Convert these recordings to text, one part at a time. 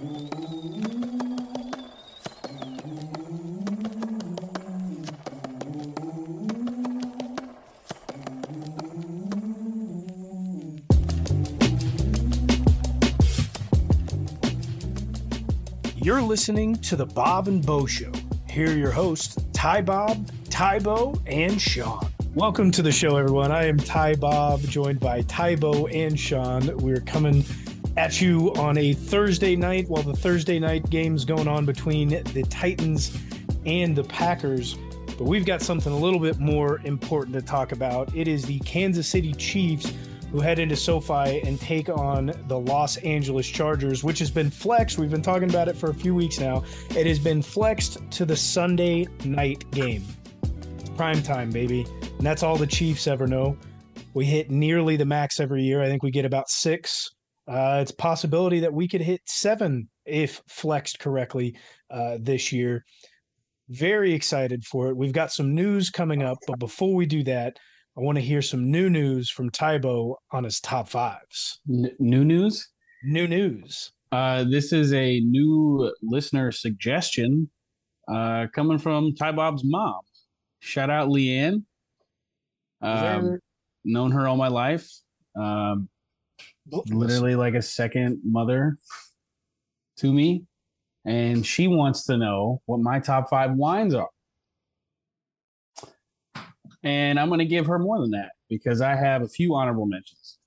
You're listening to the Bob and Bo Show. Here are your hosts, Ty Bob, Ty Bo, and Sean. Welcome to the show, everyone. I am Ty Bob, joined by Tybo and Sean. We're coming at you on a Thursday night while the Thursday night game's going on between the Titans and the Packers. But we've got something a little bit more important to talk about. It is the Kansas City Chiefs who head into SoFi and take on the Los Angeles Chargers, which has been flexed. We've been talking about it for a few weeks now. It has been flexed to the Sunday night game. Prime time, baby. And that's all the Chiefs ever know. We hit nearly the max every year. I think we get about six. Uh, it's possibility that we could hit seven if flexed correctly uh, this year. Very excited for it. We've got some news coming up, but before we do that, I want to hear some new news from Tybo on his top fives. N- new news? New news. Uh, this is a new listener suggestion uh, coming from Ty Bob's mom. Shout out Leanne. Um, known her all my life. Um, literally like a second mother to me. And she wants to know what my top five wines are. And I'm going to give her more than that because I have a few honorable mentions.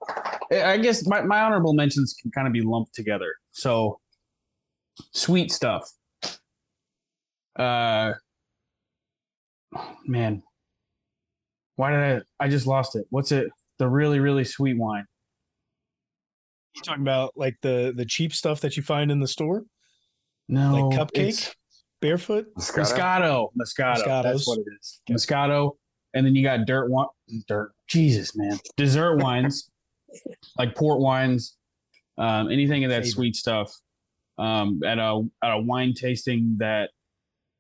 I guess my, my honorable mentions can kind of be lumped together. So, sweet stuff. Uh, man, why did I? I just lost it. What's it? The really, really sweet wine. You talking about like the the cheap stuff that you find in the store? No, like cupcake, it's barefoot, Moscato. Moscato. Moscatos. That's what it is. Moscato. And then you got dirt wine. Dirt. Jesus, man. Dessert wines, like port wines, um, anything of that Favorite. sweet stuff. Um, at a at a wine tasting that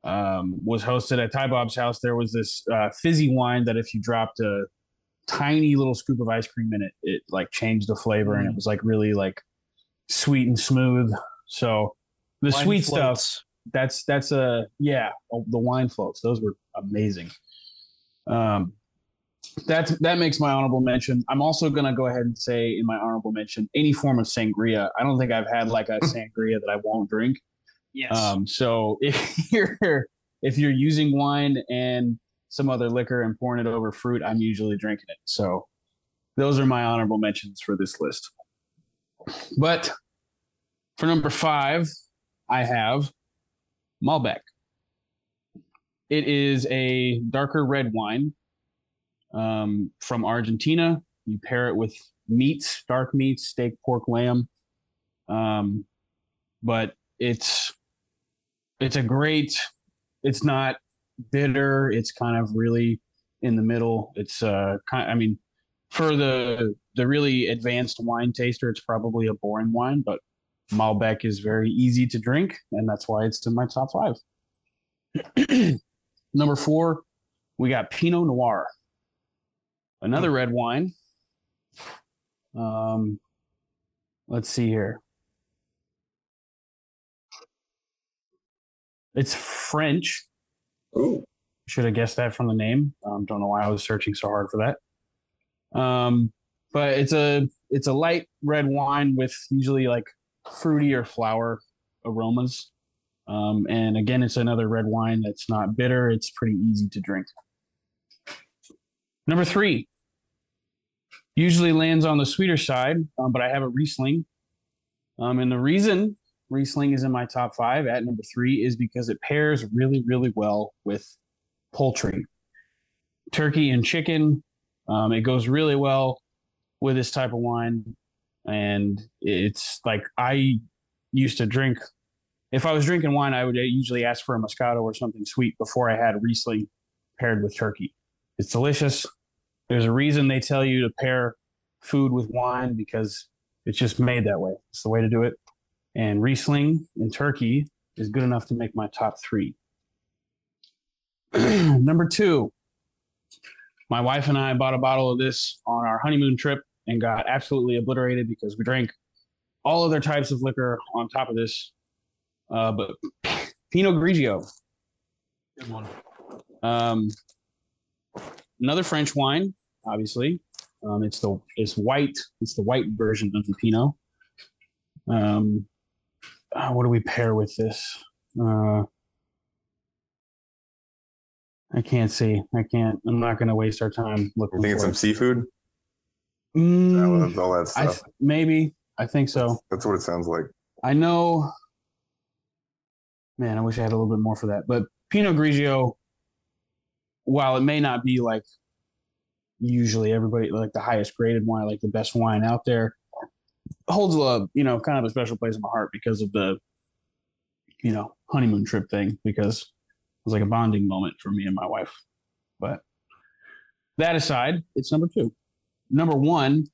um, was hosted at Ty Bob's house, there was this uh, fizzy wine that if you dropped a tiny little scoop of ice cream in it, it like changed the flavor and it Mm. was like really like sweet and smooth. So the Wine sweet stuff that's that's a yeah oh, the wine floats those were amazing um that's that makes my honorable mention i'm also going to go ahead and say in my honorable mention any form of sangria i don't think i've had like a sangria that i won't drink Yes. um so if you're if you're using wine and some other liquor and pouring it over fruit i'm usually drinking it so those are my honorable mentions for this list but for number five i have Malbec. It is a darker red wine um, from Argentina. You pair it with meats, dark meats, steak, pork, lamb. Um, but it's it's a great. It's not bitter. It's kind of really in the middle. It's uh, kind. I mean, for the the really advanced wine taster, it's probably a boring wine, but Malbec is very easy to drink, and that's why it's in my top five. Number four, we got Pinot Noir, another red wine. Um, let's see here. It's French. Ooh. Should have guessed that from the name. Um, don't know why I was searching so hard for that. Um, but it's a it's a light red wine with usually like fruity or flower aromas. Um, and again, it's another red wine that's not bitter. It's pretty easy to drink. Number three, usually lands on the sweeter side, um, but I have a Riesling. Um, and the reason Riesling is in my top five at number three is because it pairs really, really well with poultry, turkey and chicken. Um, it goes really well with this type of wine and it's like I used to drink. If I was drinking wine, I would usually ask for a Moscato or something sweet before I had Riesling paired with turkey. It's delicious. There's a reason they tell you to pair food with wine because it's just made that way. It's the way to do it. And Riesling in turkey is good enough to make my top three. Number two, my wife and I bought a bottle of this on our honeymoon trip and got absolutely obliterated because we drank all other types of liquor on top of this Uh, but Pinot Grigio, Good one. um, another French wine, obviously. Um, it's the it's white. It's the white version of the Pinot. Um, uh, what do we pair with this? Uh, I can't see. I can't. I'm not going to waste our time looking. You for some seafood? Mm, all that I stuff. th- maybe. I think so. That's what it sounds like. I know. Man, I wish I had a little bit more for that. But Pinot Grigio, while it may not be like usually everybody like the highest graded wine, like the best wine out there, holds a you know kind of a special place in my heart because of the you know honeymoon trip thing because it was like a bonding moment for me and my wife. But that aside, it's number two. Number one,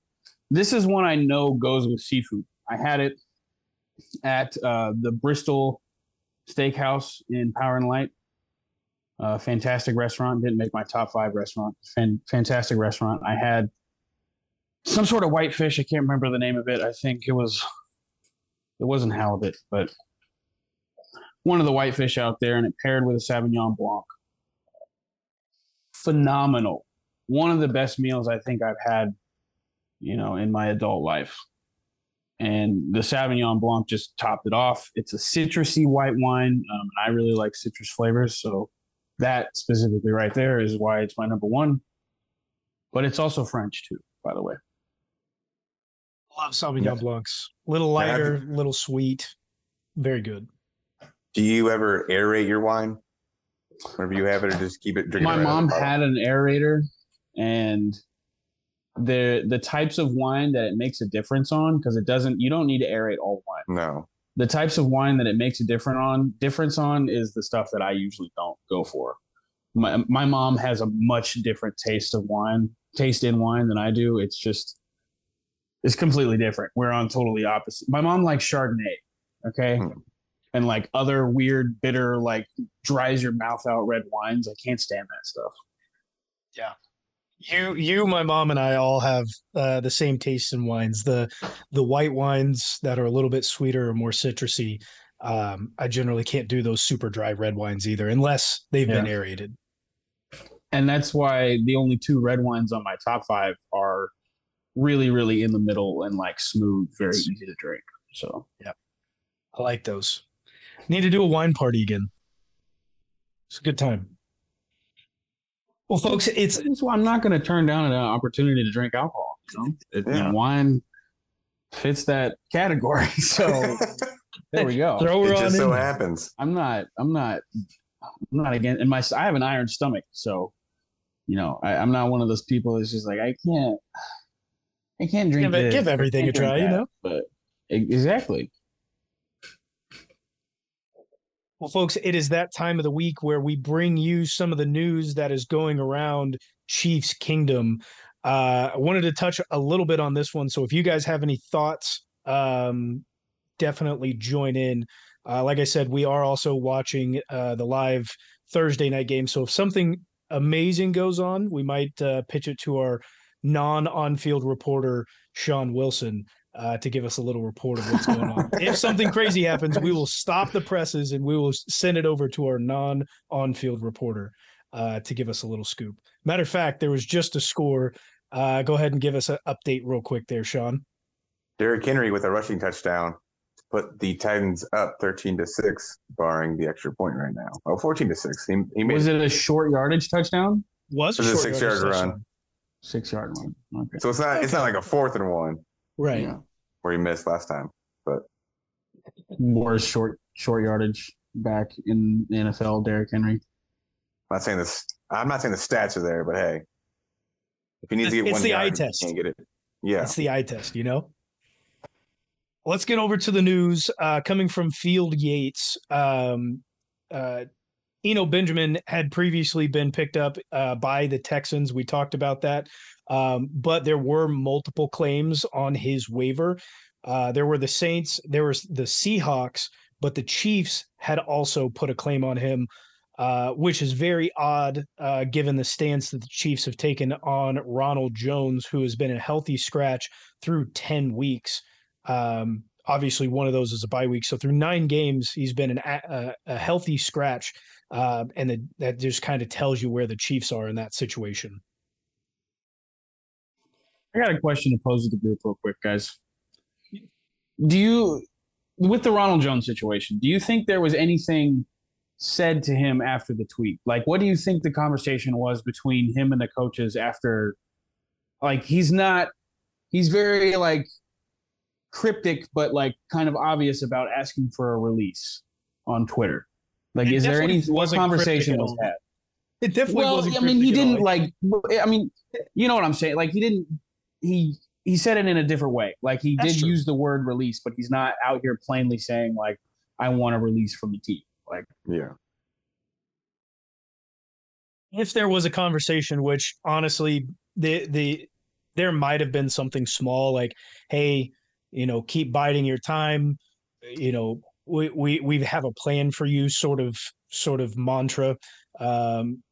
this is one I know goes with seafood. I had it at uh, the Bristol Steakhouse in Power and Light. Uh, fantastic restaurant. Didn't make my top five restaurant. Fan- fantastic restaurant. I had some sort of whitefish. I can't remember the name of it. I think it was it wasn't halibut, but one of the whitefish out there, and it paired with a Sauvignon Blanc. Phenomenal. One of the best meals I think I've had, you know, in my adult life and the Sauvignon Blanc just topped it off. It's a citrusy white wine. Um, I really like citrus flavors, so that specifically right there is why it's my number one. But it's also French too, by the way. Love Sauvignon Yeah. Blancs. Little Yeah, I lighter, little sweet. Very good. Do you ever aerate your wine? Whenever you have it, or just keep it? drink it My right out of the mom had an aerator, and the the types of wine that it makes a difference on because it doesn't. You don't need to aerate all wine. No. the types of wine that it makes a different on difference on is the stuff that I usually don't go for. My my mom has a much different taste of wine, taste in wine than I do. It's just it's completely different. We're on totally opposite. My mom likes Chardonnay, okay? Hmm. And like other weird, bitter, like dries your mouth out red wines. I can't stand that stuff. Yeah, you, you, my mom, and I all have uh, the same taste in wines. The the white wines that are a little bit sweeter or more citrusy. Um, I generally can't do those super dry red wines either, unless they've been aerated. And that's why the only two red wines on my top five are really, really in the middle and like smooth, very easy to drink. So yeah, I like those. Need to do a wine party again. It's a good time. Well, folks, it's That's why I'm not going to turn down an uh, opportunity to drink alcohol. You know, it, Yeah. wine fits that category. So there we go. throw her it on just in. so happens. I'm not. I'm not. I'm not again. And my I have an iron stomach, so you know I, I'm not one of those people that's just like I can't. I can't drink Give it- give everything a try, drink you know? But exactly. Well, folks, it is that time of the week where we bring you some of the news that is going around Chiefs Kingdom. Uh, I wanted to touch a little bit on this one. So if you guys have any thoughts, um, definitely join in. Uh, like I said, we are also watching uh, the live Thursday night game. So if something amazing goes on, we might uh, pitch it to our non on field reporter, Sean Wilson uh, to give us a little report of what's going on. if something crazy happens, we will stop the presses and we will send it over to our non on field reporter uh, to give us a little scoop. Matter of fact, there was just a score. Uh, go ahead and give us an update real quick there, Sean. Derrick Henry with a rushing touchdown to put the Titans up 13 to 6, barring the extra point right now. Oh, 14 to 6. He, he made Was it a short yardage touchdown? Was It was a short six-yard yardage run. Touchdown. Six yard one. Okay. So it's not it's not like a fourth and one Right. Yeah. where he missed last time. But more short short yardage back in the NFL. Derrick Henry. I'm not saying this I'm not saying the stats are there, but hey. If he needs to get It's one the yard, eye test. can't get it. Yeah. It's the eye test, you know? Let's get over to the news. Uh, coming from Field Yates, um, uh, Eno Benjamin had previously been picked up uh, by the Texans. We talked about that. Um, but there were multiple claims on his waiver. Uh, there were the Saints, there was the Seahawks, but the Chiefs had also put a claim on him, uh, which is very odd uh, given the stance that the Chiefs have taken on Ronald Jones, who has been a healthy scratch through 10 weeks. Um, obviously one of those is a bye week. So through nine games, he's been an, a, a healthy scratch, uh, and the, that just kind of tells you where the Chiefs are in that situation. I got a question to pose to the group real quick, guys. Do you, with the Ronald Jones situation, do you think there was anything said to him after the tweet? Like, what do you think the conversation was between him and the coaches after? Like, he's not, he's very like cryptic, but like kind of obvious about asking for a release on Twitter. Like, It is there any what wasn't conversation cryptic at was had? It definitely well, wasn't. I mean, he cryptic at all. didn't like. I mean, you know what I'm saying? Like, he didn't. He he said it in a different way. Like, he That's did true. use the word release, but he's not out here plainly saying like, "I want a release from the team." Like, Yeah. if there was a conversation which honestly the the there might have been something small like hey you know keep biding your time you know we we we have a plan for you sort of sort of mantra. Um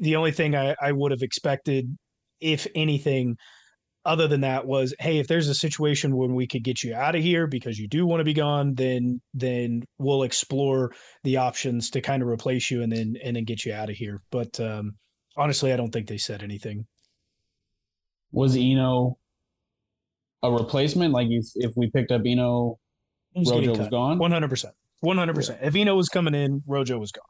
the only thing i i would have expected if anything other than that was hey if there's a situation when we could get you out of here because you do want to be gone then then we'll explore the options to kind of replace you and then and then get you out of here. But um honestly i don't think they said anything. Was Eno a replacement? Like, if if we picked up Eno, Getting Rojo was gone. 100% 100% if eno was coming in rojo was gone.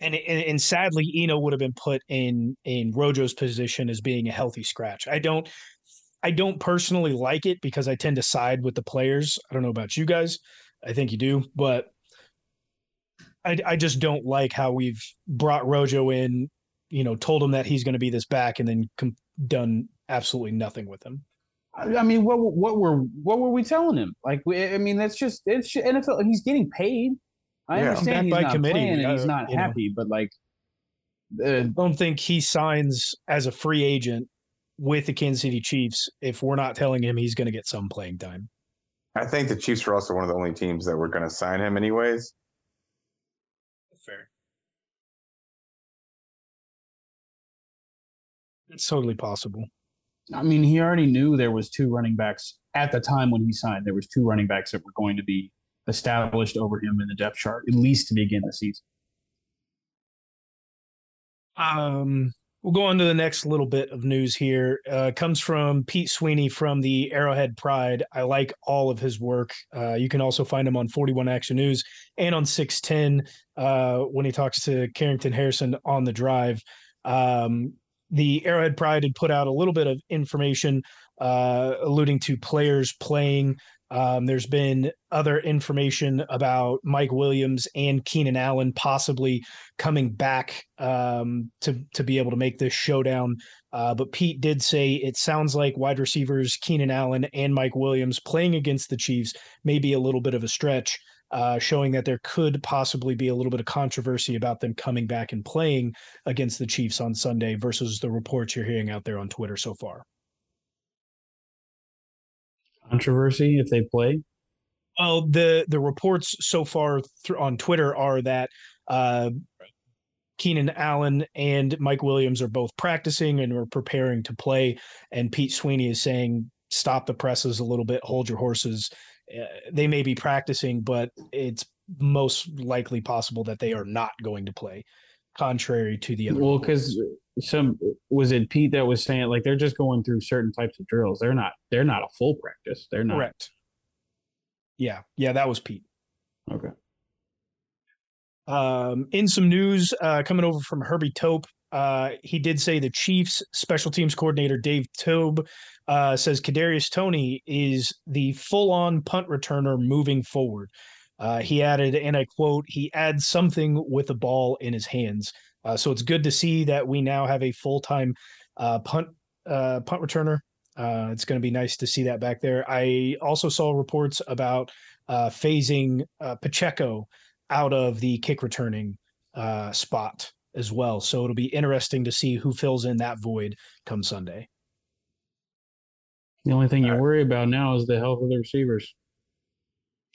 And, and and sadly eno would have been put in in rojo's position as being a healthy scratch. I don't i don't personally like it because i tend to side with the players. I don't know about you guys. I think you do but i i just don't like how we've brought rojo in you know told him that he's going to be this back and then com- done absolutely nothing with him I I mean, what what were what were we telling him? Like, we, I mean, that's just it's ju- NFL. He's getting paid. I Yeah. understand he's by not committee, playing and uh, he's not you know. happy, but like, uh, don't think he signs as a free agent with the Kansas City Chiefs if we're not telling him he's going to get some playing time. I think the Chiefs are also one of the only teams that were going to sign him anyways. Fair. It's totally possible. I mean, he already knew there was two running backs at the time when he signed. There was two running backs that were going to be established over him in the depth chart, at least to begin the season. Um, we'll go on to the next little bit of news here. Uh, comes from Pete Sweeney from the Arrowhead Pride. I like all of his work. Uh, you can also find him on 41 Action News and on 610 uh, when he talks to Carrington Harrison on the drive. Um, the Arrowhead Pride had put out a little bit of information uh, alluding to players playing. Um, there's been other information about Mike Williams and Keenan Allen possibly coming back um, to to be able to make this showdown. Uh, but Pete did say it sounds like wide receivers Keenan Allen and Mike Williams playing against the Chiefs may be a little bit of a stretch, uh, showing that there could possibly be a little bit of controversy about them coming back and playing against the Chiefs on Sunday versus the reports you're hearing out there on Twitter so far. Controversy if they play. Well, the the reports so far through on Twitter are that uh, Keenan Allen and Mike Williams are both practicing and are preparing to play, and Pete Sweeney is saying, "Stop the presses a little bit, hold your horses." Uh, they may be practicing, but it's most likely possible that they are not going to play, contrary to the other. Well, because some was it Pete that was saying like they're just going through certain types of drills. They're not. They're not a full practice. They're not. correct. Yeah, yeah, that was Pete. Okay. Um, in some news uh, coming over from Herbie Teope, uh, he did say the Chiefs special teams coordinator Dave Toub uh, says Kadarius Toney is the full-on punt returner moving forward. Uh, he added, and I quote, "He adds something with the ball in his hands." Uh, so it's good to see that we now have a full-time uh, punt uh, punt returner. It's going to be nice to see that back there. I also saw reports about phasing Pacheco out of the kick returning spot as well. So it'll be interesting to see who fills in that void come Sunday. The only thing you Alright. worry about now is the health of the receivers.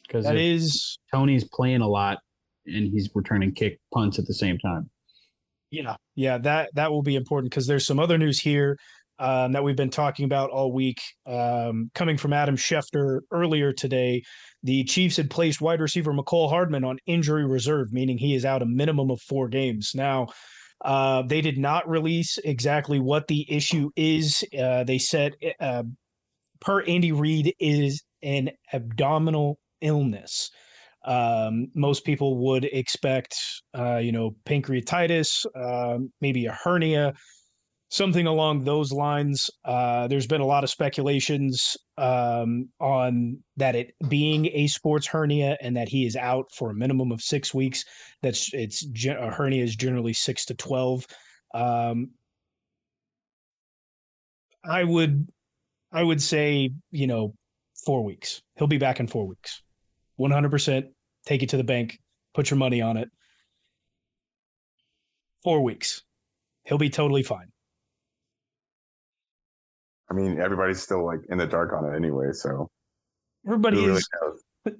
Because That is, Toney's playing a lot and he's returning kick punts at the same time. yeah, yeah, that that will be important because there's some other news here um, that we've been talking about all week, um, coming from Adam Schefter earlier today. The Chiefs had placed wide receiver Mecole Hardman on injury reserve, meaning he is out a minimum of four games. Now, uh, they did not release exactly what the issue is. Uh, they said, uh, per Andy Reid, is an abdominal illness. Um, most people would expect, uh, you know, pancreatitis, uh, maybe a hernia, something along those lines. Uh, there's been a lot of speculations um, on that it being a sports hernia and that he is out for a minimum of six weeks. That's it's a hernia is generally six to twelve. Um, I would, I would say, you know, four weeks. He'll be back in four weeks. One hundred percent. Take it to the bank. Put your money on it. Four weeks. He'll be totally fine. I mean, everybody's still like in the dark on it anyway. So everybody really is.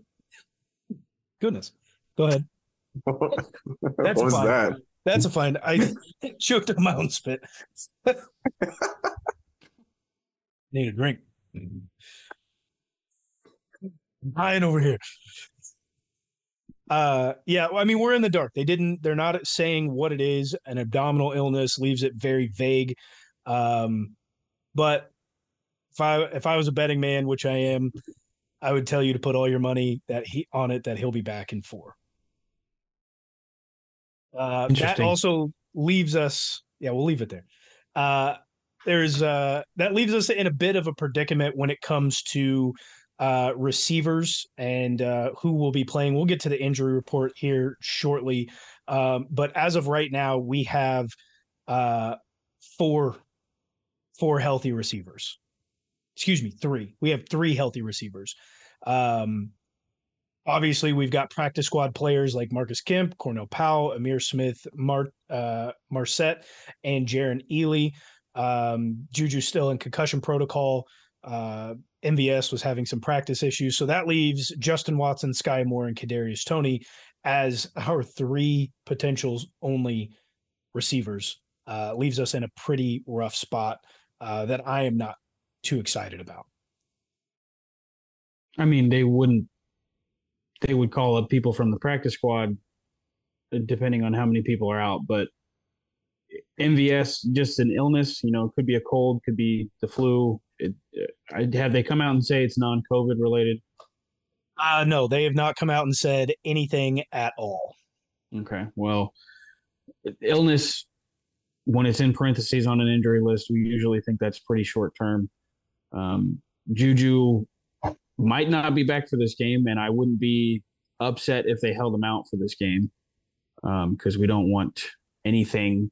Goodness, go ahead. That's what was fine. that? That's a fine. I choked on my own spit. Need a drink. Dying over here. Uh, yeah. Well, I mean, we're in the dark. They didn't. They're not saying what it is. An abdominal illness leaves it very vague. Um, but if I if I was a betting man, which I am, I would tell you to put all your money that he on it that he'll be back in four. Uh, that also leaves us. Yeah, we'll leave it there. Uh, there's uh, that leaves us in a bit of a predicament when it comes to uh, receivers and uh, who will be playing. We'll get to the injury report here shortly, um, but as of right now, we have uh, four four healthy receivers excuse me, three. We have three healthy receivers. Um, obviously, we've got practice squad players like Marcus Kemp, Cornell Powell, Ihmir Smith, Mar- uh, and Jerrion Ealy. Um, Juju still in concussion protocol. Uh, MVS was having some practice issues. So that leaves Justin Watson, Skyy Moore, and Kadarius Toney as our three potentials only receivers. Uh, leaves us in a pretty rough spot uh, that I am not too excited about. I mean, they wouldn't. They would call up people from the practice squad, uh, depending on how many people are out. But MVS, just an illness. You know, could be a cold, could be the flu. It, uh, have they come out and say it's non-COVID related? Uh, no, they have not come out and said anything at all. Okay, well, illness when it's in parentheses on an injury list, we usually think that's pretty short term. Um, Juju might not be back for this game, and I wouldn't be upset if they held him out for this game because um, we don't want anything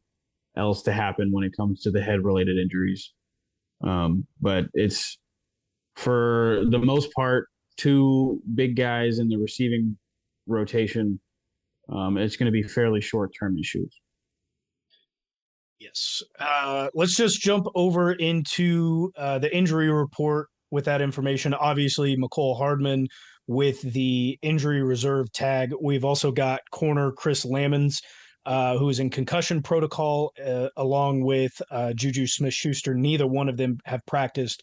else to happen when it comes to the head related injuries. Um, but it's for the most part, two big guys in the receiving rotation. Um, it's going to be fairly short term issues. Yes. Uh, let's just jump over into uh, the injury report with that information. Obviously, Mecole Hardman with the injury reserve tag. We've also got corner Chris Lammons, uh, who is in concussion protocol, uh, along with uh, Juju Smith Schuster. Neither one of them have practiced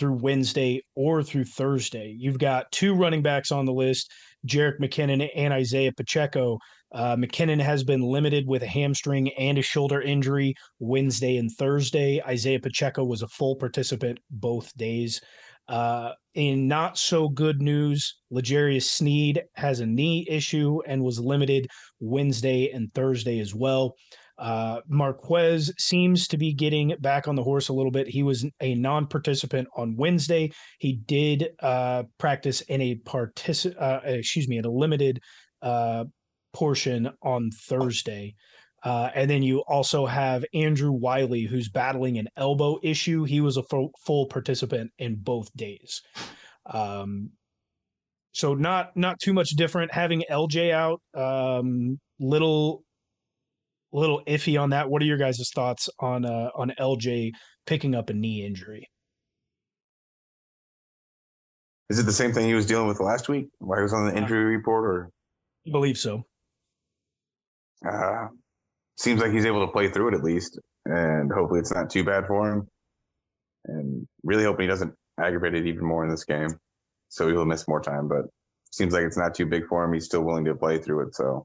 through Wednesday or through Thursday. You've got two running backs on the list, Jerick McKinnon and Isaiah Pacheco. Uh, McKinnon has been limited with a hamstring and a shoulder injury Wednesday and Thursday. Isaiah Pacheco was a full participant both days. Uh, in not so good news, L'Jarius Sneed has a knee issue and was limited Wednesday and Thursday as well. Uh, Marquez seems to be getting back on the horse a little bit. He was a non-participant on Wednesday. He did uh, practice in a partic- uh, excuse me, in a limited uh, portion on Thursday. Uh, and then you also have Andrew Wylie, who's battling an elbow issue. He was a full, full participant in both days. Um, so not not too much different. Having LJ out, um, little little iffy on that. What are your guys' thoughts on uh, on LJ picking up a knee injury? Is it the same thing he was dealing with last week? Why he was on the injury report, or I believe so. Uh, seems like he's able to play through it at least, and hopefully it's not too bad for him. and really hoping he doesn't aggravate it even more in this game. So he will miss more time, but seems like it's not too big for him. He's still willing to play through it. So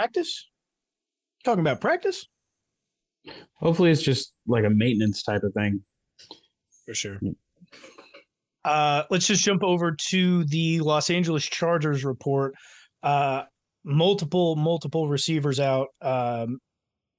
Practice? Talking about practice? Hopefully, it's just like a maintenance type of thing. For sure. Uh, let's just jump over to the Los Angeles Chargers report. Uh, multiple, multiple receivers out. Um,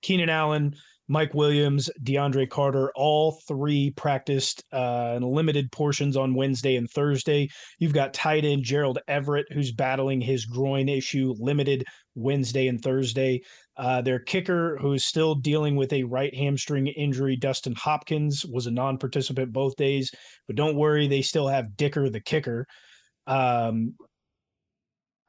Keenan Allen, Mike Williams, DeAndre Carter, all three practiced uh, in limited portions on Wednesday and Thursday. You've got tight end Gerald Everett, who's battling his groin issue, limited Wednesday and Thursday. Uh, their kicker, who is still dealing with a right hamstring injury, Dustin Hopkins, was a non participant both days. But don't worry, they still have Dicker, the kicker. Um,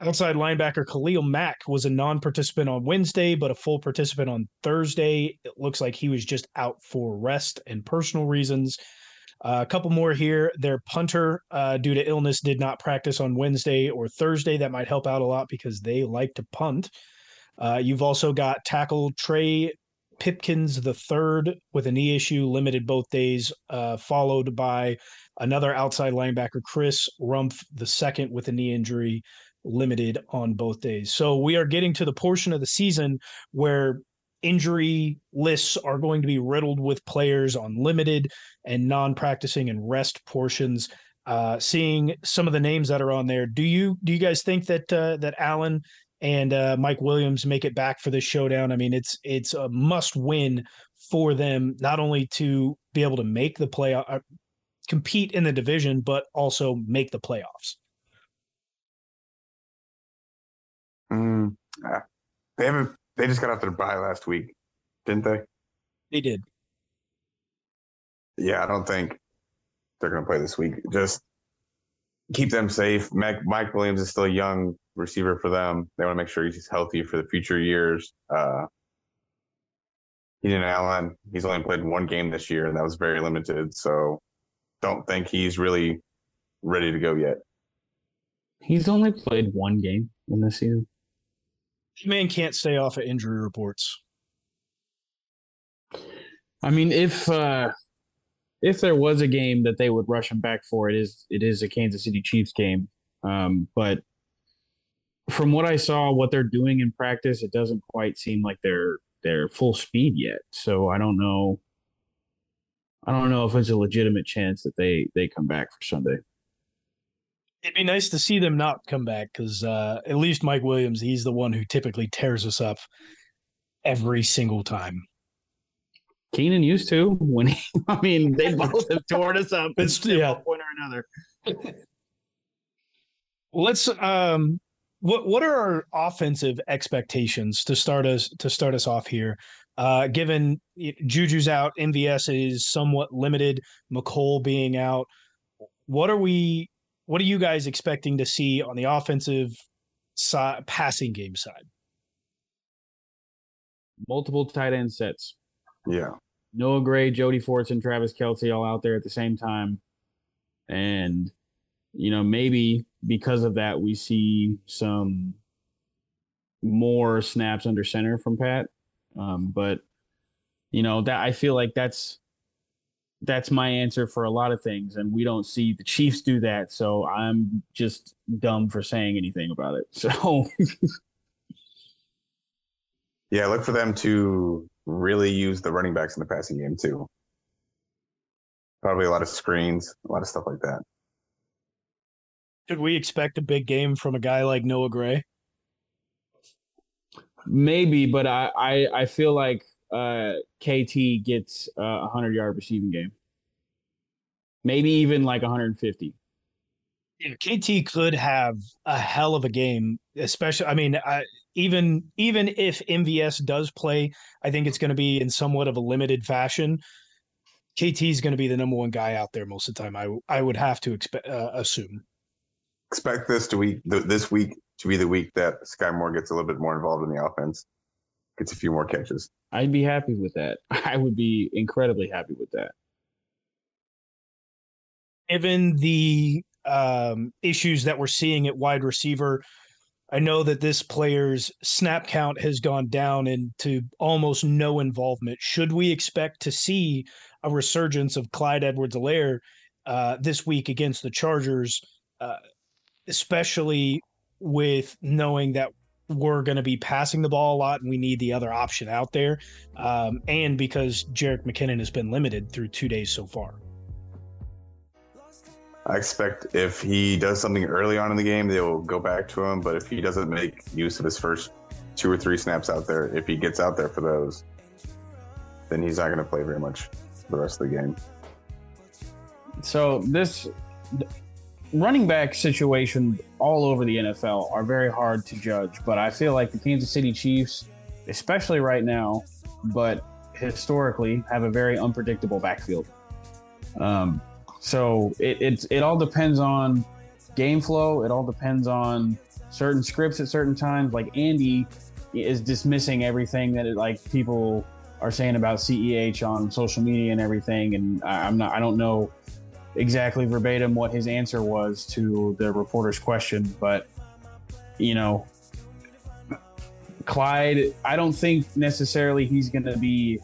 Outside linebacker Khalil Mack was a non participant on Wednesday, but a full participant on Thursday. It looks like he was just out for rest and personal reasons. Uh, a couple more here. Their punter, uh, due to illness, did not practice on Wednesday or Thursday. That might help out a lot because they like to punt. Uh, you've also got tackle Trey Pipkins the third with a knee issue, limited both days, uh, followed by another outside linebacker Chris Rumph the second with a knee injury, limited on both days. So we are getting to the portion of the season where injury lists are going to be riddled with players on limited and non-practicing and rest portions. Uh, seeing some of the names that are on there, do you do you guys think that uh, that Allen and uh, Mike Williams make it back for this showdown? I mean, it's it's a must win for them not only to be able to make the play, uh, compete in the division, but also make the playoffs. Mm, they haven't. They just got off their bye last week, didn't they? They did. Yeah, I don't think they're going to play this week. Just keep them safe. Mike, Mike Williams is still a young receiver for them. They want to make sure he's healthy for the future years. Uh, Keenan Allen, he's only played one game this year, and that was very limited. So, don't think he's really ready to go yet. He's only played one game in this season man can't stay off of injury reports. I mean, if uh, if there was a game that they would rush him back for, it is it is a Kansas City Chiefs game. Um, but from what I saw, what they're doing in practice, it doesn't quite seem like they're they're full speed yet. So I don't know. I don't know if it's a legitimate chance that they they come back for Sunday it'd be nice to see them not come back because uh, at least Mike Williams, he's the one who typically tears us up every single time. Keenan used to when he, I mean, they both have torn us up. It's yeah, point or another. Let's um, what what are our offensive expectations to start us to start us off here? Uh, given Juju's out, MVS is somewhat limited, Mecole being out. What are we what are you guys expecting to see on the offensive side, passing game side? Multiple tight end sets. Yeah. Noah Gray, Jody Fortson, Travis Kelce all out there at the same time. And, you know, maybe because of that, we see some more snaps under center from Pat. Um, but, you know, that I feel like that's that's my answer for a lot of things and we don't see the chiefs do that so i'm just dumb for saying anything about it so. Yeah look for them to really use the running backs in the passing game too. Probably a lot of screens a lot of stuff like that. Should we expect a big game from a guy like noah gray? Maybe but i i, I feel like uh, KT gets uh, a hundred yard receiving game, maybe even like 150. Yeah, KT could have a hell of a game, especially. I mean, I, even even if MVS does play, I think it's going to be in somewhat of a limited fashion. KT is going to be the number one guy out there most of the time. I I would have to expect uh, assume. Expect this to week this week to be the week that Skyy Moore gets a little bit more involved in the offense gets a few more catches. I'd be happy with that. I would be incredibly happy with that. Given the um, issues that we're seeing at wide receiver, I know that this player's snap count has gone down into almost no involvement. Should we expect to see a resurgence of Clyde Edwards-Helaire uh, this week against the Chargers, uh, especially with knowing that we're going to be passing the ball a lot and we need the other option out there, um, and because Jerick McKinnon has been limited through two days so far? I expect if he does something early on in the game, they will go back to him. But if he doesn't make use of his first two or three snaps out there, if he gets out there for those, then he's not going to play very much the rest of the game. So this running back situation all over the NFL are very hard to judge, but I feel like the Kansas City Chiefs, especially right now, but historically, have a very unpredictable backfield. Um, so it, it it all depends on game flow. It all depends on certain scripts at certain times. Like Andy is dismissing everything that it, like people are saying about CEH on social media and everything. And I, I'm not. I don't know exactly verbatim what his answer was to the reporter's question, but you know, Clyde. I don't think necessarily he's going to be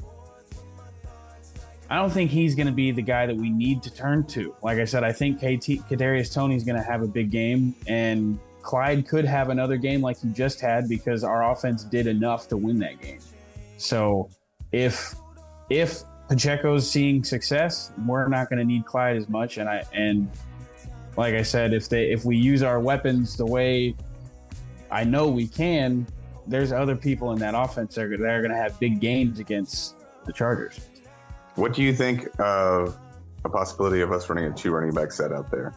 I don't think he's going to be the guy that we need to turn to. Like I said, I think KT, Kadarius Toney's going to have a big game, and Clyde could have another game like he just had because our offense did enough to win that game. So if if Pacheco's seeing success, we're not going to need Clyde as much. And I and like I said, if they if we use our weapons the way I know we can, there's other people in that offense that are, that are going to have big games against the Chargers. What do you think of a possibility of us running a two running back set out there?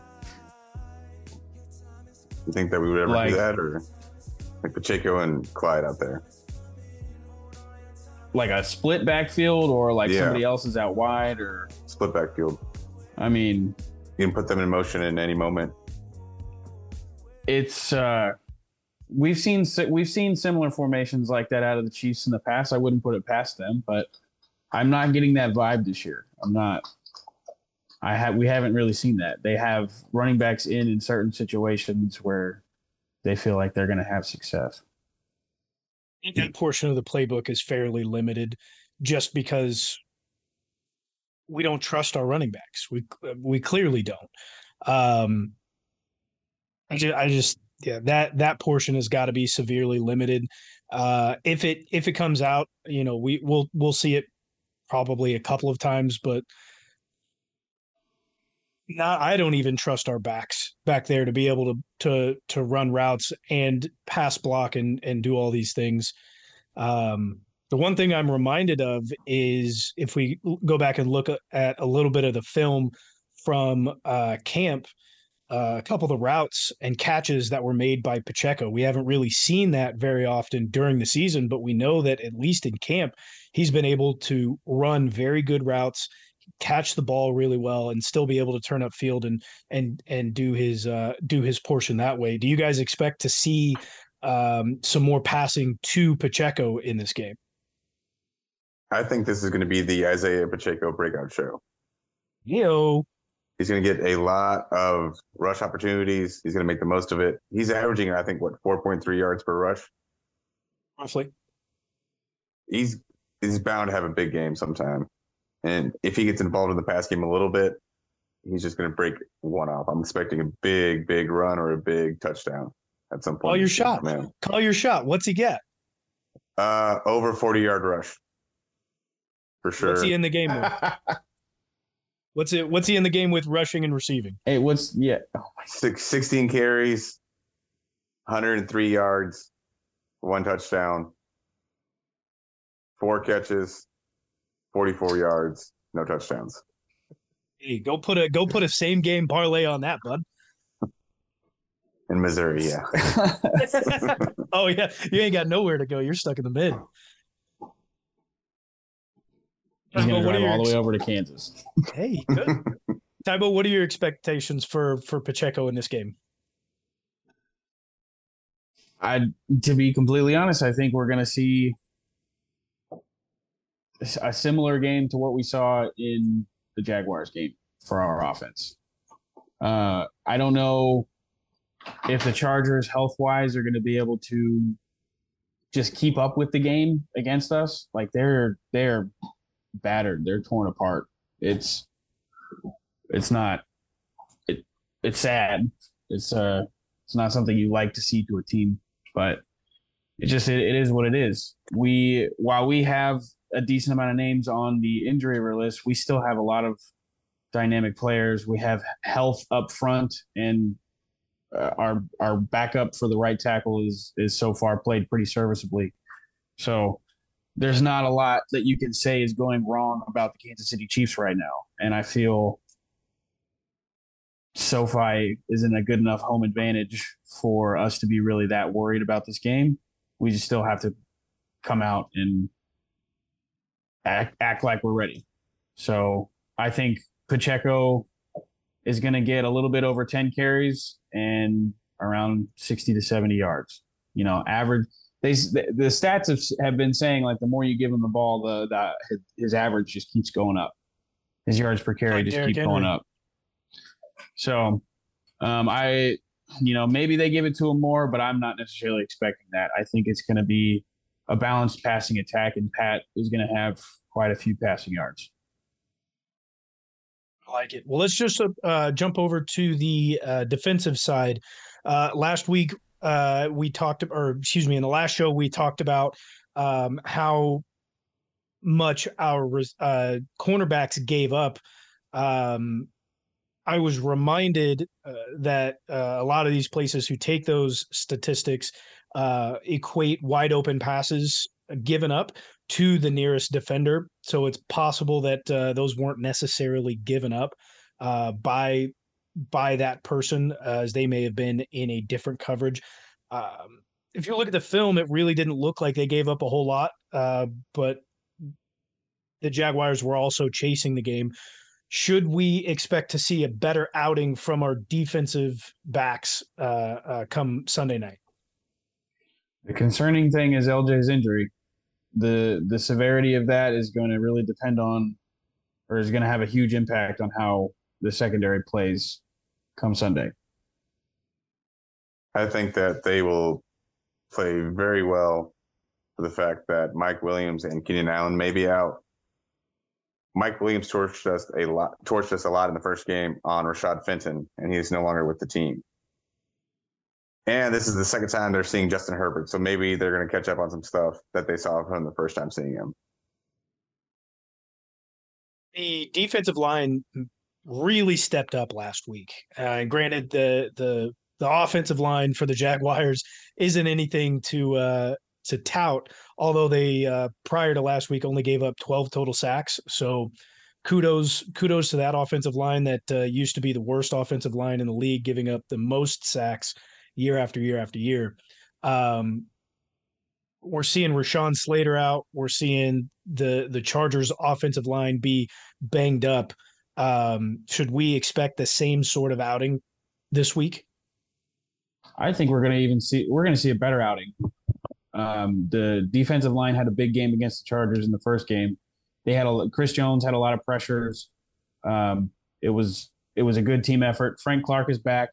You think that we would ever like, do that, or like Pacheco and Clyde out there? Like a split backfield, or like yeah. somebody else is out wide, or split backfield. I mean, you can put them in motion in any moment. It's uh, we've seen we've seen similar formations like that out of the Chiefs in the past. I wouldn't put it past them, but I'm not getting that vibe this year. I'm not. I have. We haven't really seen that. They have running backs in in certain situations where they feel like they're going to have success. That portion of the playbook is fairly limited, just because we don't trust our running backs. We we clearly don't. Um, I just, I just yeah that that portion has got to be severely limited. Uh, if it if it comes out, you know, we we'll we'll see it probably a couple of times, but not I don't even trust our backs back there to be able to to to run routes and pass block and and do all these things. Um, the one thing I'm reminded of is if we go back and look at a little bit of the film from uh, camp, uh, a couple of the routes and catches that were made by Pacheco. We haven't really seen that very often during the season, but we know that at least in camp, he's been able to run very good routes, catch the ball really well, and still be able to turn up field and and and do his uh, do his portion that way. Do you guys expect to see um, some more passing to Pacheco in this game? I think this is going to be the Isaiah Pacheco breakout show. Yo. He's going to get a lot of rush opportunities. He's going to make the most of it. He's averaging, I think, what, 4.3 yards per rush? Roughly. He's he's bound to have a big game sometime. And if he gets involved in the pass game a little bit, he's just going to break one off. I'm expecting a big, big run or a big touchdown at some point. Call your shot, man. Call your shot. What's he get? Uh, over 40 yard rush. For sure. What's he in the game with? What's it? What's he in the game with rushing and receiving? Hey, what's yeah? Oh Six, 16 carries, 103 yards, one touchdown, four catches, 44 yards, no touchdowns. Hey, go put a go put a same game parlay on that, bud. In Missouri, yeah. oh yeah, you ain't got nowhere to go. You're stuck in the mid. He's going to drive all the way over to Kansas. Hey, good. Tybo, what are your expectations for for Pacheco in this game? I, to be completely honest, I think we're going to see a similar game to what we saw in the Jaguars game for our offense. Uh, I don't know if the Chargers health wise are going to be able to just keep up with the game against us, like they're they're battered, they're torn apart. It's it's not it it's sad. It's uh it's not something you like to see to a team, but it just it, it is what it is. We while we have a decent amount of names on the injury list, we still have a lot of dynamic players. We have health up front, and uh, our our backup for the right tackle is is so far played pretty serviceably. So there's not a lot that you can say is going wrong about the Kansas City Chiefs right now, and I feel SoFi isn't a good enough home advantage for us to be really that worried about this game. We just still have to come out and act, act like we're ready. So I think Pacheco is going to get a little bit over 10 carries and around 60 to 70 yards. You know, average. They the stats have, have been saying like the more you give him the ball, the, the his, average just keeps going up. His yards per carry just keep going up. So, um, I, you know, maybe they give it to him more, but I'm not necessarily expecting that. I think it's going to be a balanced passing attack, and Pat is going to have quite a few passing yards. I like it. Well, let's just uh, jump over to the uh, defensive side. Uh, last week, uh, we talked, or excuse me, in the last show, we talked about um, how much our uh, cornerbacks gave up. Um, I was reminded uh, that a lot of these places who take those statistics equate wide open passes given up to the nearest defender. So it's possible that uh, those weren't necessarily given up uh, by by that person, uh, as they may have been in a different coverage. Um, if you look at the film, it really didn't look like they gave up a whole lot, uh, but the Jaguars were also chasing the game. Should we expect to see a better outing from our defensive backs uh, uh, come Sunday night? The concerning thing is LJ's injury the the severity of that is going to really depend on or is going to have a huge impact on how the secondary plays come Sunday. I think that they will play very well for the fact that Mike Williams and Keenan Allen may be out. Mike Williams torched us a lot torched us a lot in the first game on Rashad Fenton, and he is no longer with the team. And this is the second time they're seeing Justin Herbert, so maybe they're going to catch up on some stuff that they saw from the first time seeing him. The defensive line really stepped up last week. Uh, and granted, the the the offensive line for the Jaguars isn't anything to uh, to tout, although they uh, prior to last week only gave up 12 total sacks. So kudos kudos to that offensive line that uh, used to be the worst offensive line in the league, giving up the most sacks year after year after year. Um, we're seeing Rashawn Slater out. We're seeing the the Chargers offensive line be banged up. Um, should we expect the same sort of outing this week? I think we're going to even see we're going to see a better outing. Um, the defensive line had a big game against the Chargers in the first game. They had a Chris Jones had a lot of pressures. Um, it was it was a good team effort. Frank Clark is back.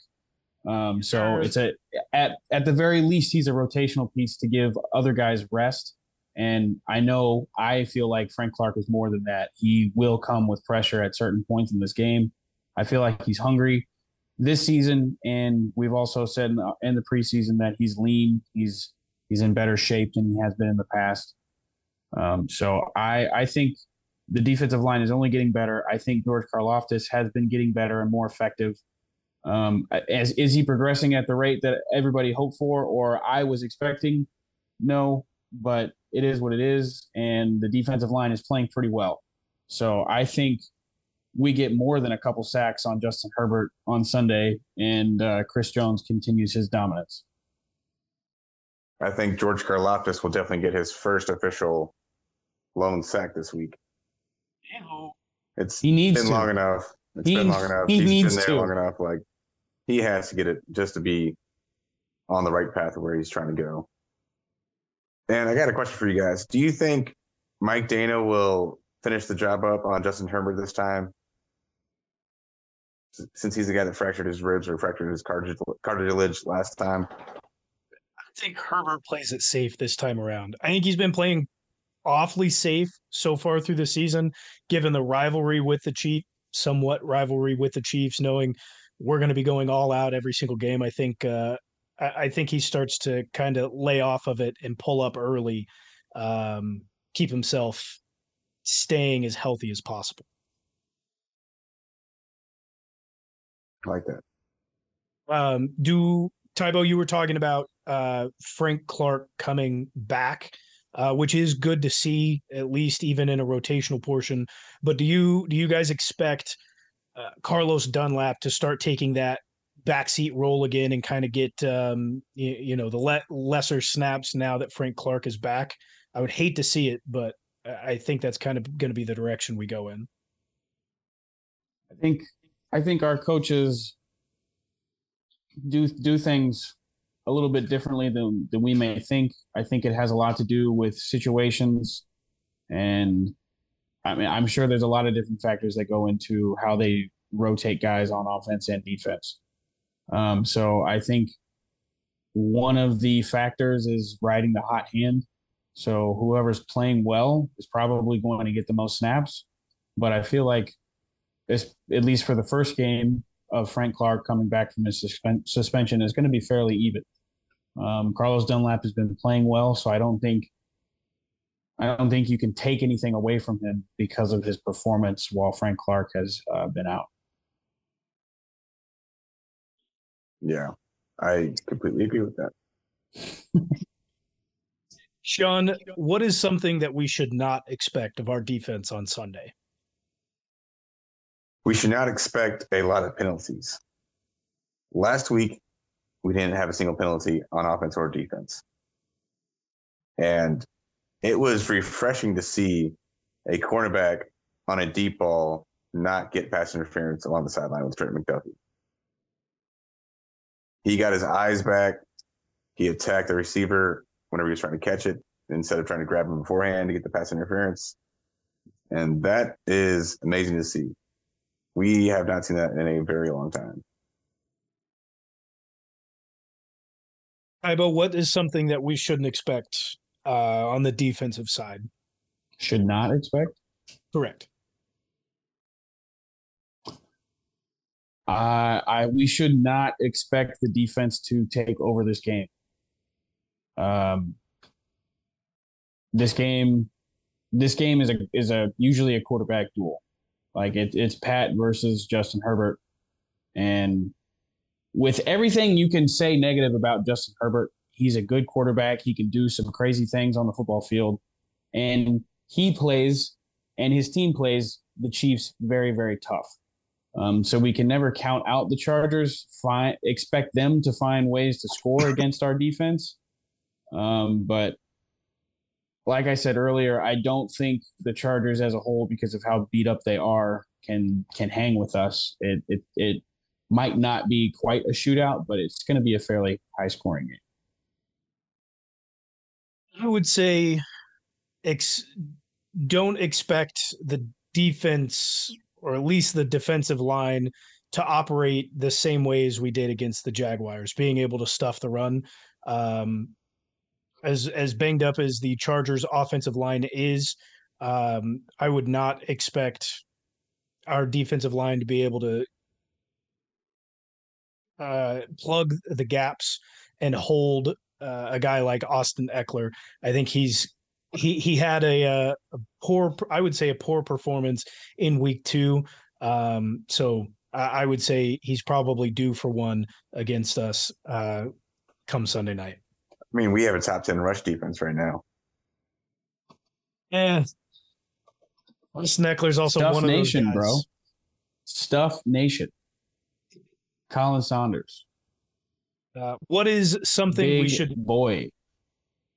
Um, so it's a at at the very least he's a rotational piece to give other guys rest. And I know I feel like Frank Clark is more than that. He will come with pressure at certain points in this game. I feel like he's hungry this season, and we've also said in the, in the preseason that he's lean. He's he's in better shape than he has been in the past. Um, so I I think the defensive line is only getting better. I think George Karlaftis has been getting better and more effective. Um, as, is he progressing at the rate that everybody hoped for or I was expecting? No, but it is what it is, and the defensive line is playing pretty well. So I think we get more than a couple sacks on Justin Herbert on Sunday, and uh, Chris Jones continues his dominance. I think George Karlaftis will definitely get his first official lone sack this week. It's he needs been to. long enough. It's he, been long enough. He He's needs been there to. long enough. Like he has to get it just to be on the right path of where he's trying to go. And I got a question for you guys. Do you think Mike Danna will finish the job up on Justin Herbert this time? since he's the guy that fractured his ribs or fractured his cartilage, cartilage last time. I think Herbert plays it safe this time around. I think he's been playing awfully safe so far through the season, given the rivalry with the Chiefs, somewhat rivalry with the Chiefs, knowing we're going to be going all out every single game. I think uh, I, I, think he starts to kind of lay off of it and pull up early, um, keep himself staying as healthy as possible. I like that. Um, do Tybo, you were talking about uh, Frank Clark coming back, uh, which is good to see, at least even in a rotational portion. But do you do you guys expect uh, Carlos Dunlap to start taking that backseat role again and kind of get um, you, you, know the le- lesser snaps now that Frank Clark is back? I would hate to see it, but I think that's kind of going to be the direction we go in. I think I think our coaches do do things a little bit differently than, than we may think. I think it has a lot to do with situations and I mean I'm sure there's a lot of different factors that go into how they rotate guys on offense and defense. Um, so I think one of the factors is riding the hot hand. So whoever's playing well is probably going to get the most snaps. But I feel like this, at least for the first game of Frank Clark coming back from his suspension, is going to be fairly even. Um, Carlos Dunlap has been playing well, so I don't think I don't think you can take anything away from him because of his performance while Frank Clark has uh, been out. Yeah, I completely agree with that. Sean, what is something that we should not expect of our defense on Sunday? We should not expect a lot of penalties. Last week, we didn't have a single penalty on offense or defense. And it was refreshing to see a cornerback on a deep ball not get pass interference along the sideline with Trent McDuffie. He got his eyes back. He attacked the receiver whenever he was trying to catch it instead of trying to grab him beforehand to get the pass interference. And that is amazing to see. We have not seen that in a very long time. Ibo, what is something that we shouldn't expect uh, on the defensive side? Should not expect? Correct. Uh, I we should not expect the defense to take over this game. Um, this game, this game is a is a usually a quarterback duel. Like it, it's Pat versus Justin Herbert, and with everything you can say negative about Justin Herbert, he's a good quarterback. He can do some crazy things on the football field, and he plays and his team plays the Chiefs very very tough. Um, so we can never count out the Chargers. Expect them to find ways to score against our defense. Um, but like I said earlier, I don't think the Chargers as a whole, because of how beat up they are, can can hang with us. It it it might not be quite a shootout, but it's going to be a fairly high scoring game. I would say, ex- don't expect the defense or at least the defensive line to operate the same way as we did against the Jaguars, being able to stuff the run. Um, as as banged up as the Chargers' offensive line is, um, I would not expect our defensive line to be able to uh, plug the gaps and hold uh, a guy like Austin Ekeler. I think he's he he had a, a, uh, poor, I would say, a poor performance in week two. Um, so I, I, would say he's probably due for one against us uh, come Sunday night. I mean, we have a top ten rush defense right now. Yeah, Sneckler's also Stuff one Nation, of those Stuff Nation, bro. Stuff Nation. Khalen Saunders. Uh, what is something Big we should boy?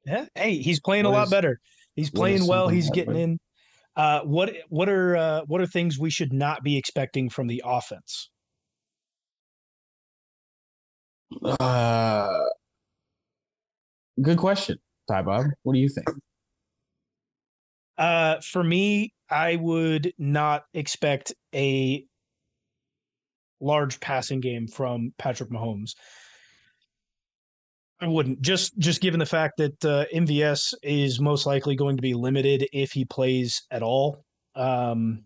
Yeah. Hey, he's playing what a lot is, better. He's playing well. He's getting in. Uh, what what are uh, what are things we should not be expecting from the offense? Uh, good question, Ty Bob. What do you think? Uh, for me, I would not expect a large passing game from Patrick Mahomes. I wouldn't just just given the fact that uh, MVS is most likely going to be limited if he plays at all. Um,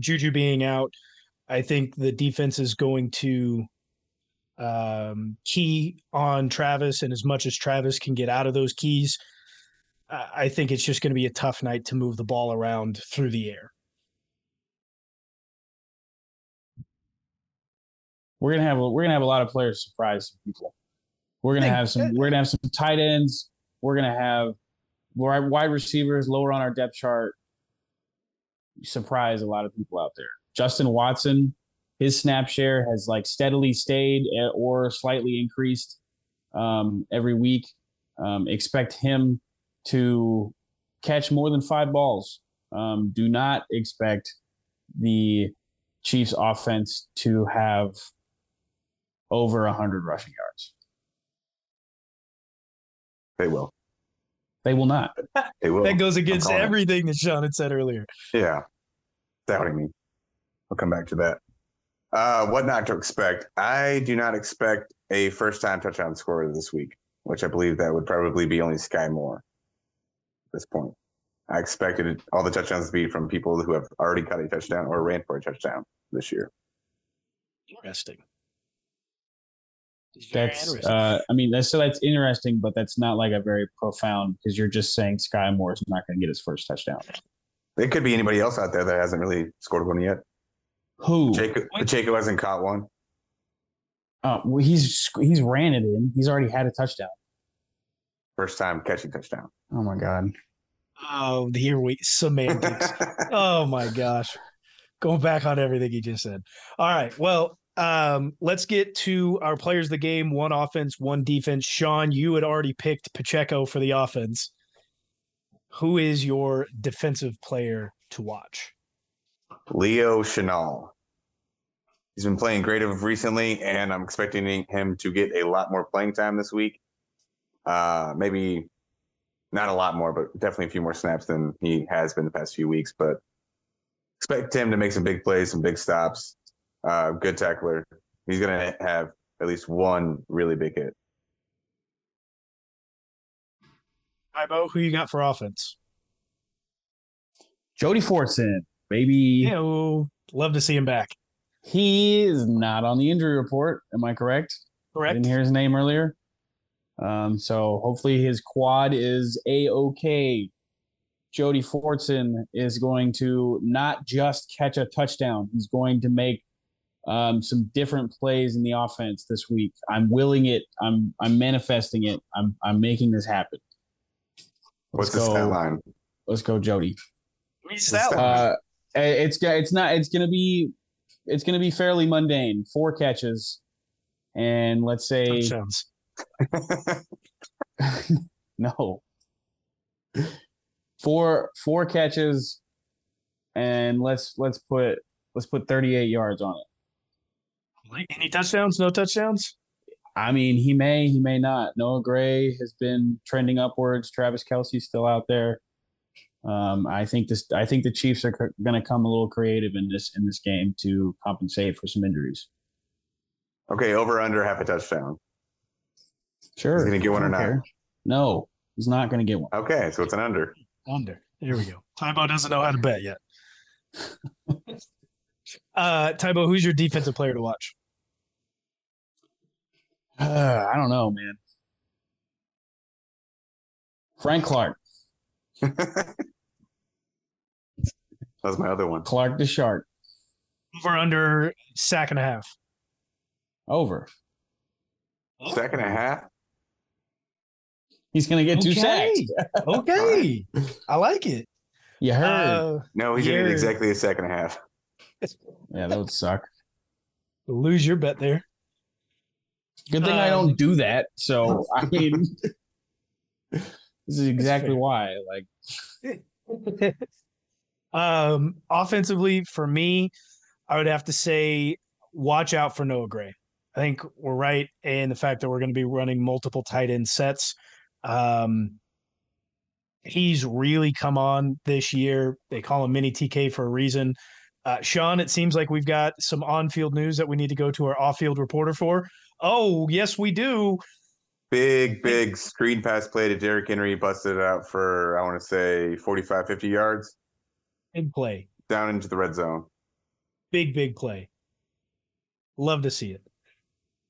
Juju being out, I think the defense is going to um, key on Travis, and as much as Travis can get out of those keys, I think it's just going to be a tough night to move the ball around through the air. We're gonna have a, we're gonna have a lot of players surprise people. We're gonna have some we're gonna have some tight ends. We're gonna have wide receivers lower on our depth chart. Surprise a lot of people out there. Justin Watson, his snap share has like steadily stayed or slightly increased um, every week. Um, expect him to catch more than five balls. Um, do not expect the Chiefs offense to have over 100 rushing yards. They will. They will not. They will. That goes against everything it. that Sean had said earlier. Yeah. Doubting me. I'll come back to that. Uh, what not to expect? I do not expect a first time touchdown scorer this week, which I believe that would probably be only Skyy Moore at this point. I expected all the touchdowns to be from people who have already caught a touchdown or ran for a touchdown this year. Interesting. That's, uh, I mean, that's so that's interesting, but that's not like a very profound because you're just saying Skyy Moore is not going to get his first touchdown. It could be anybody else out there that hasn't really scored one yet. Who? Jacob, Jacob hasn't caught one. Uh, well, he's he's ran it in. He's already had a touchdown. First time catching touchdown. Oh my god. Oh, here we semantics. oh my gosh. Going back on everything he just said. All right. Well, um, let's get to our players of the game. One offense, one defense. Sean, you had already picked Pacheco for the offense. Who is your defensive player to watch? Leo Chenal. He's been playing great of recently, and I'm expecting him to get a lot more playing time this week. Uh, maybe not a lot more, but definitely a few more snaps than he has been the past few weeks. But expect him to make some big plays, some big stops. Uh, good tackler. He's going to have at least one really big hit. Ibo, who you got for offense? Jody Fortson, baby. Yeah, love to see him back. He is not on the injury report. Am I correct? Correct. I didn't hear his name earlier. Um, so hopefully his quad is a okay. Jody Fortson is going to not just catch a touchdown. He's going to make um, some different plays in the offense this week. I'm willing it. I'm I'm manifesting it. I'm I'm making this happen. Let's What's go, the line? Let's go, Jody. What's that uh, it's it's not. It's gonna be. It's gonna be fairly mundane. Four catches, and let's say. no. Four four catches, and let's let's put let's put 38 yards on it. Any touchdowns? No touchdowns? I mean, he may, he may not. Noah Gray has been trending upwards. Travis Kelce's still out there. Um, I think this. I think the Chiefs are going to come a little creative in this in this game to compensate for some injuries. Okay, over under half a touchdown. Sure. He's going to get one or not? No, he's not going to get one. Okay, so it's an under. Under. There we go. Tybo doesn't know how to bet yet. Uh, Tybo, who's your defensive player to watch? Uh, I don't know, man. Frank Clark. That's my other one. Clark the Shark. Over under sack and a half. Over. Sack and a half? He's going to get okay. two sacks. okay. I like it. You heard. Uh, no, he's going to get exactly a sack and a half yeah, that would suck. Lose your bet there. Good thing um, I don't do that. So I mean, this is exactly why. Like, um, offensively for me, I would have to say, watch out for Noah Gray. I think we're right in the fact that we're going to be running multiple tight end sets. Um, he's really come on this year. They call him Mini TK for a reason. Uh, Sean, it seems like we've got some on-field news that we need to go to our off-field reporter for. Oh, yes, we do. Big, big screen pass play to Derrick Henry, busted it out for, I want to say, 45, 50 yards Big play. down into the red zone. Big, big play. Love to see it.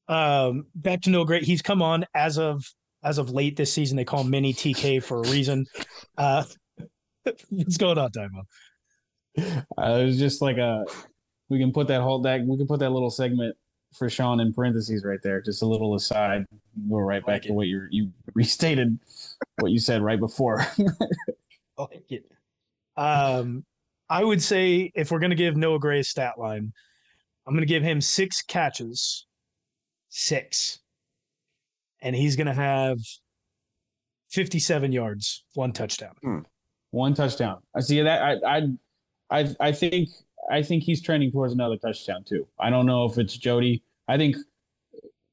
Um, back to Noah Gray. He's come on as of as of late this season. They call him Mini TK for a reason. Uh, what's going on, Timo? Uh, it was just like a. We can put that whole that we can put that little segment for Sean in parentheses right there. Just a little aside. Go right back Like to what you you restated what you said right before. I like it. Um, I would say if we're going to give Noah Gray a stat line, I'm going to give him six catches, six, and he's going to have 57 yards, one touchdown. One touchdown. I see that. I I I I think I think he's trending towards another touchdown too. I don't know if it's Jody. I think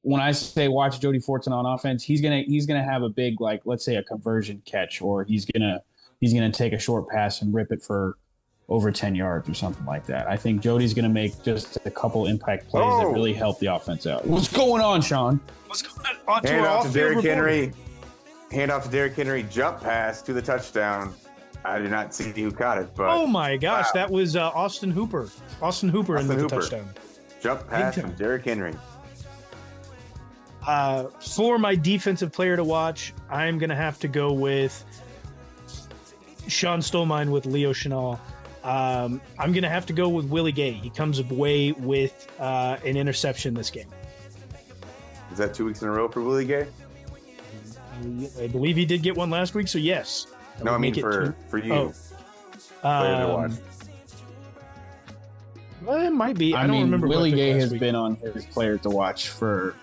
when I say watch Jody Fortson on offense, he's gonna he's gonna have a big like let's say a conversion catch, or he's gonna he's gonna take a short pass and rip it for over ten yards or something like that. I think Jody's gonna make just a couple impact plays that Oh. really help the offense out. What's going on, Sean? What's going on? On to Hand off to Derrick. Henry. Hand off to Derrick Henry. Jump pass to the touchdown. I did not see who caught it, but Oh my gosh, Wow. that was uh, Austin Hooper. Austin Hooper in Austin the Hooper. touchdown. jump pass from Derrick Henry. Uh, for my defensive player to watch, I'm going to have to go with Sean stole mine with Leo Chenal. Um, I'm going to have to go with Willie Gay. He comes away with uh, an interception this game. Is that two weeks in a row for Willie Gay? I believe he did get one last week, so yes. That No, I mean for two- for you. Oh. player to watch. Um, well, it might be. I, I, don't mean, remember. Willie Gay has week. been on his player to watch for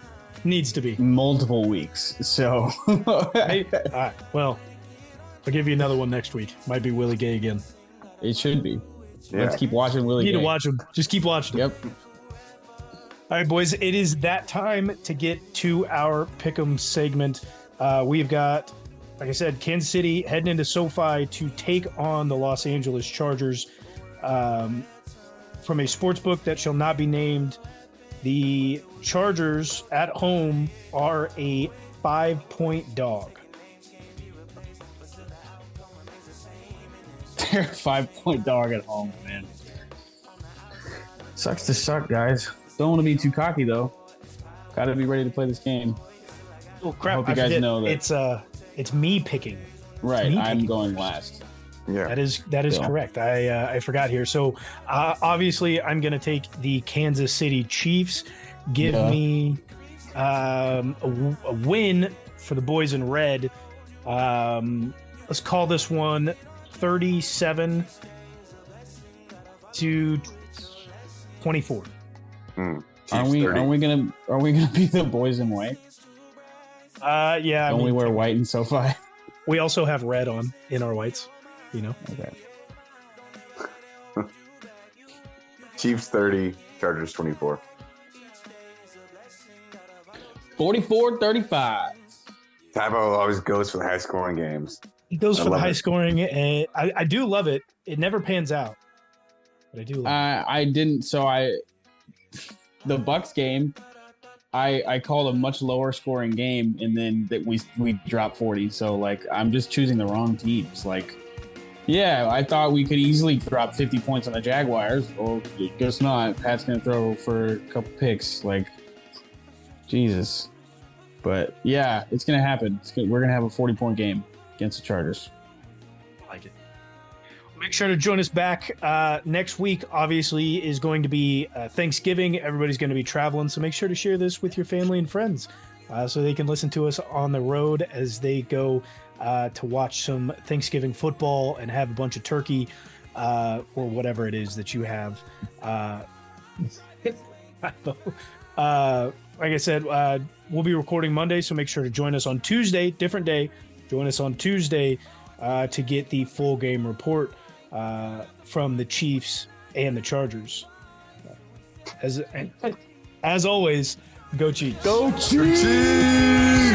needs to be. multiple weeks, so Hey, right. Well, I'll give you another one next week. Might be Willie Gay again. it should be. Yeah. Let's keep watching Willie. You need to watch him. Just keep watching. him. Yep. All right, boys, it is that time to get to our pick'em segment. Uh, we've got, like I said, Kansas City heading into SoFi to take on the Los Angeles Chargers. Um, from a sports book that shall not be named, the Chargers at home are a five-point dog. They're a five point dog at home, man. Sucks to suck, guys. Don't want to be too cocky though. Got to be ready to play this game. Oh crap! I hope you guys forget. know that- it's uh, it's me picking. Right, me I'm picking going first. last. Yeah. That is that is Yeah. correct. I uh, I forgot here. So uh, obviously, I'm going to take the Kansas City Chiefs. Give Yeah. me um, a, w- a win for the boys in red. Um, let's call this one 37 to 24. Hmm. Are we 30. are we gonna are we gonna be the boys in white? Uh, yeah. I Don't we mean, wear white in SoFi? we also have red on in our whites. You know. Okay. Chiefs 30, Chargers 24. 44-35. Tybo always goes for the high scoring games. It goes I for the high it. scoring, and I, I do love it. It never pans out, but I do love it. I I didn't. So I the Bucks game. I I called a much lower scoring game, and then that we we dropped forty. So like I'm just choosing the wrong teams. Like, yeah, I thought we could easily drop fifty points on the Jaguars. Well, guess not. Pat's gonna throw for a couple picks. Like, Jesus. But yeah, it's gonna happen. It's gonna, we're gonna have a forty point game against the Chargers. like it. Make sure to join us back uh, next week. Obviously, is going to be uh, Thanksgiving. Everybody's going to be traveling, so make sure to share this with your family and friends, uh, so they can listen to us on the road as they go uh, to watch some Thanksgiving football and have a bunch of turkey uh, or whatever it is that you have. Uh, like I said, we'll be recording Monday, so make sure to join us on Tuesday, different day. Join us on Tuesday uh, to get the full game report uh, from the Chiefs and the Chargers. As as always, go Chiefs. Go Chiefs!